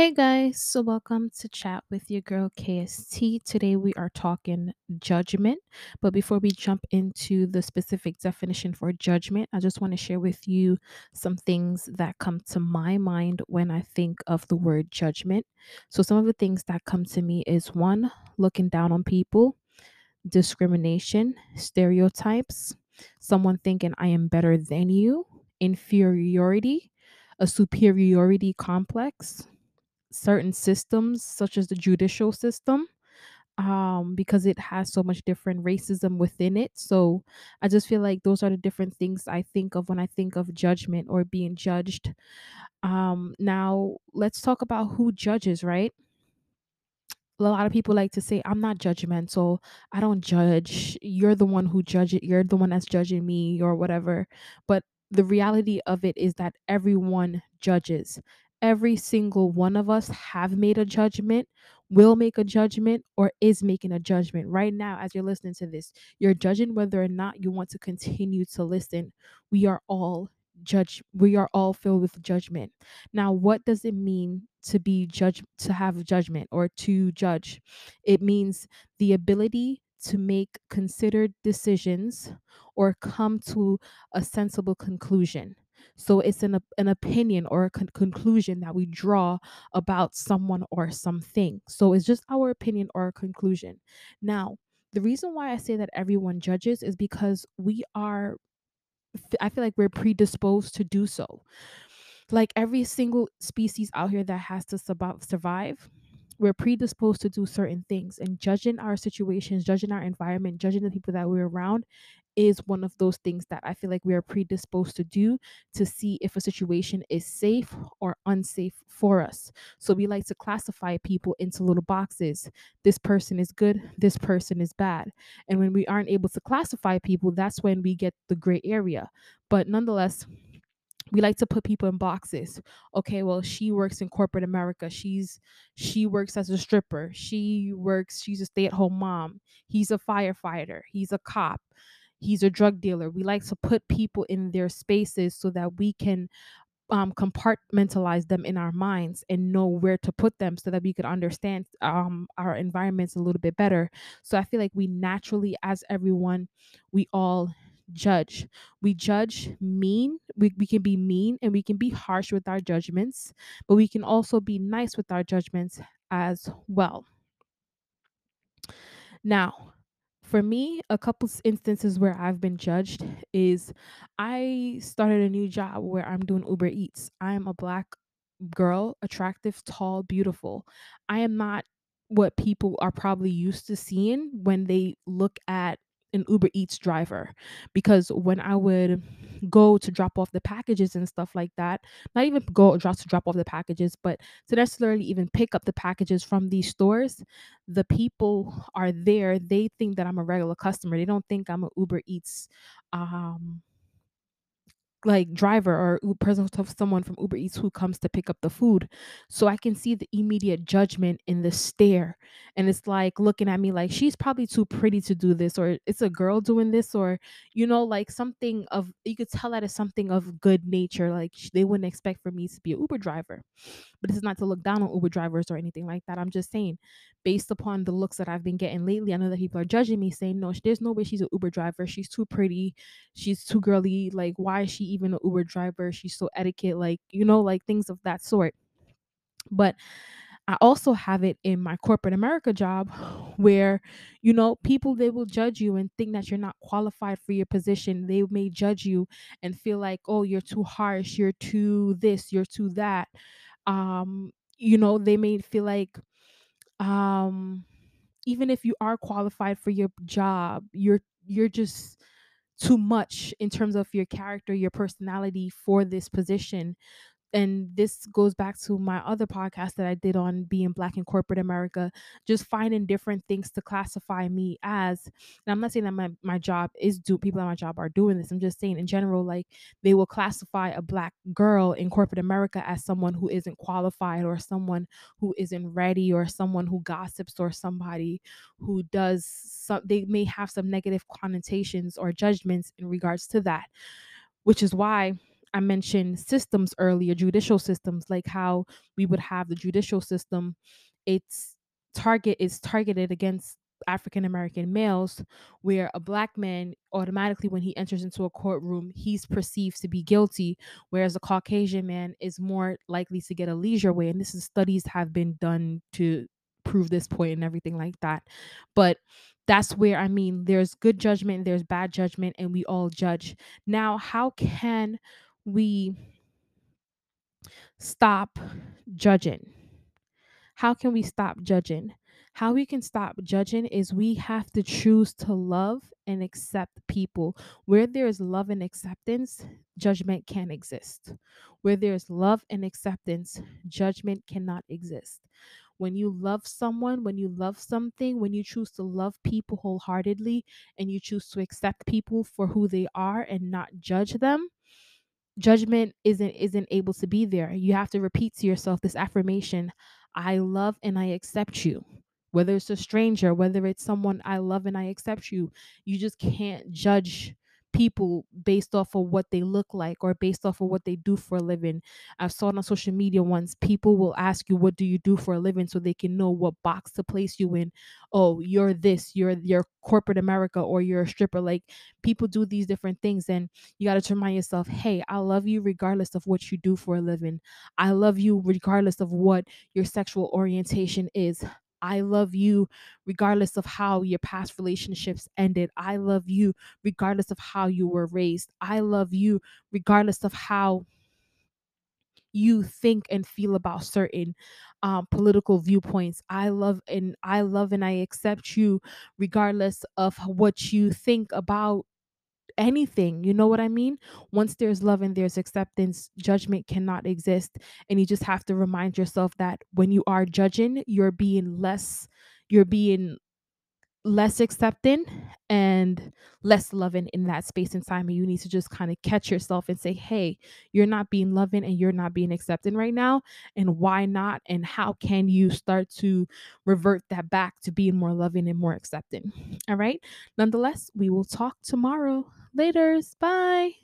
Hey guys, so welcome to chat with your girl KST. Today we are talking judgment. But before we jump into the specific definition for judgment, I just want to share with you some things that come to my mind when I think of the word judgment. So, some of the things that come to me is one, looking down on people, discrimination, stereotypes, someone thinking I am better than you, inferiority, a superiority complex certain systems such as the judicial system um because it has so much different racism within it. So i just feel like those are the different things i think of when i think of judgment or being judged. Um now let's talk about who judges right? A lot of people like to say i'm not judgmental. I don't judge. You're the one who judge it. You're the one that's judging me or whatever. But the reality of it is that everyone judges every single one of us have made a judgment will make a judgment or is making a judgment. Right now as you're listening to this you're judging whether or not you want to continue to listen. We are all judge we are all filled with judgment. Now what does it mean to be judged to have judgment or to judge? It means the ability to make considered decisions or come to a sensible conclusion so it's an, an opinion or a con- conclusion that we draw about someone or something so it's just our opinion or a conclusion now the reason why i say that everyone judges is because we are I feel like we're predisposed to do so. Like every single species out here that has to survive, survive, we're predisposed to do certain things. And judging our situations, judging our environment, judging the people that we're around is one of those things that I feel like we are predisposed to do to see if a situation is safe or unsafe for us. So we like to classify people into little boxes. This person is good, this person is bad. And when we aren't able to classify people, that's when we get the gray area. But nonetheless, we like to put people in boxes. Okay well she works in corporate america. She's she works as a stripper. She works she's a stay-at-home mom. He's a firefighter. He's a cop. He's a drug dealer. We like to put people in their spaces so that we can um, compartmentalize them in our minds and know where to put them so that we could understand um, our environments a little bit better. So i feel like we naturally as everyone we all judge. We judge mean we, we can be mean and we can be harsh with our judgments but we can also be nice with our judgments as well. Now for me a couple instances where i've been judged is i started a new job where i'm doing uber eats. I'm a black girl, attractive, tall, beautiful. I am not what people are probably used to seeing when they look at an Uber Eats driver. Because when I would go to drop off the packages and stuff like that, not even go drop to drop off the packages, but to necessarily even pick up the packages from these stores, the people are there. They think that I'm a regular customer. They don't think I'm an Uber Eats um like driver or person of someone from Uber Eats who comes to pick up the food. So I can see the immediate judgment in the stare. And it's like looking at me like she's probably too pretty to do this, or it's a girl doing this, or you know, like something of you could tell that is something of good nature. Like they wouldn't expect for me to be an Uber driver. But this is not to look down on Uber drivers or anything like that. I'm just saying, based upon the looks that I've been getting lately, I know that people are judging me, saying, no, there's no way she's an Uber driver. She's too pretty. She's too girly. Like, why is she even an Uber driver? She's so etiquette, like, you know, like things of that sort. But I also have it in my corporate America job where, you know, people they will judge you and think that you're not qualified for your position. They may judge you and feel like, oh, you're too harsh, you're too this, you're too that. Um, you know, they may feel like um even if you are qualified for your job, you're you're just too much in terms of your character, your personality for this position and this goes back to my other podcast that I did on being black in corporate America, just finding different things to classify me as. And I'm not saying that my, my job is do people at my job are doing this. I'm just saying in general, like they will classify a black girl in corporate America as someone who isn't qualified or someone who isn't ready or someone who gossips or somebody who does some they may have some negative connotations or judgments in regards to that which is why I mentioned systems earlier, judicial systems, like how we would have the judicial system. Its target is targeted against African American males, where a black man automatically, when he enters into a courtroom, he's perceived to be guilty, whereas a Caucasian man is more likely to get a leisure way. And this is studies have been done to prove this point and everything like that. But that's where I mean, there's good judgment, there's bad judgment, and we all judge. Now, how can we stop judging? How can we stop judging? How we can stop judging is we have to choose to love and accept people. Where there is love and acceptance, judgment can't exist. Where there's love and acceptance, judgment cannot exist. When you love someone, when you love something, when you choose to love people wholeheartedly and you choose to accept people for who they are and not judge them, judgment isn't isn't able to be there. You have to repeat to yourself this affirmation i love and i accept you. Whether it's a stranger whether it's someone i love and i accept you you just can't judge people based off of what they look like or based off of what they do for a living. I've saw it on social media once people will ask you what do you do for a living so they can know what box to place you in. Oh, you're this, you're you're corporate America or you're a stripper. Like people do these different things and you got to remind yourself, "Hey, I love you regardless of what you do for a living. I love you regardless of what your sexual orientation is. I love you regardless of how your past relationships ended. I love you regardless of how you were raised. I love you regardless of how you think and feel about certain um, political viewpoints. I love and I love and I accept you regardless of what you think about anything. You know what I mean? Once there's love and there's acceptance, judgment cannot exist. And you just have to remind yourself that when you are judging, you're being less, you're being less accepting and less loving in that space and time. And you need to just kind of catch yourself and say, hey, you're not being loving and you're not being accepting right now. And why not? And how can you start to revert that back to being more loving and more accepting? All right. Nonetheless, we will talk tomorrow. Laters. Bye.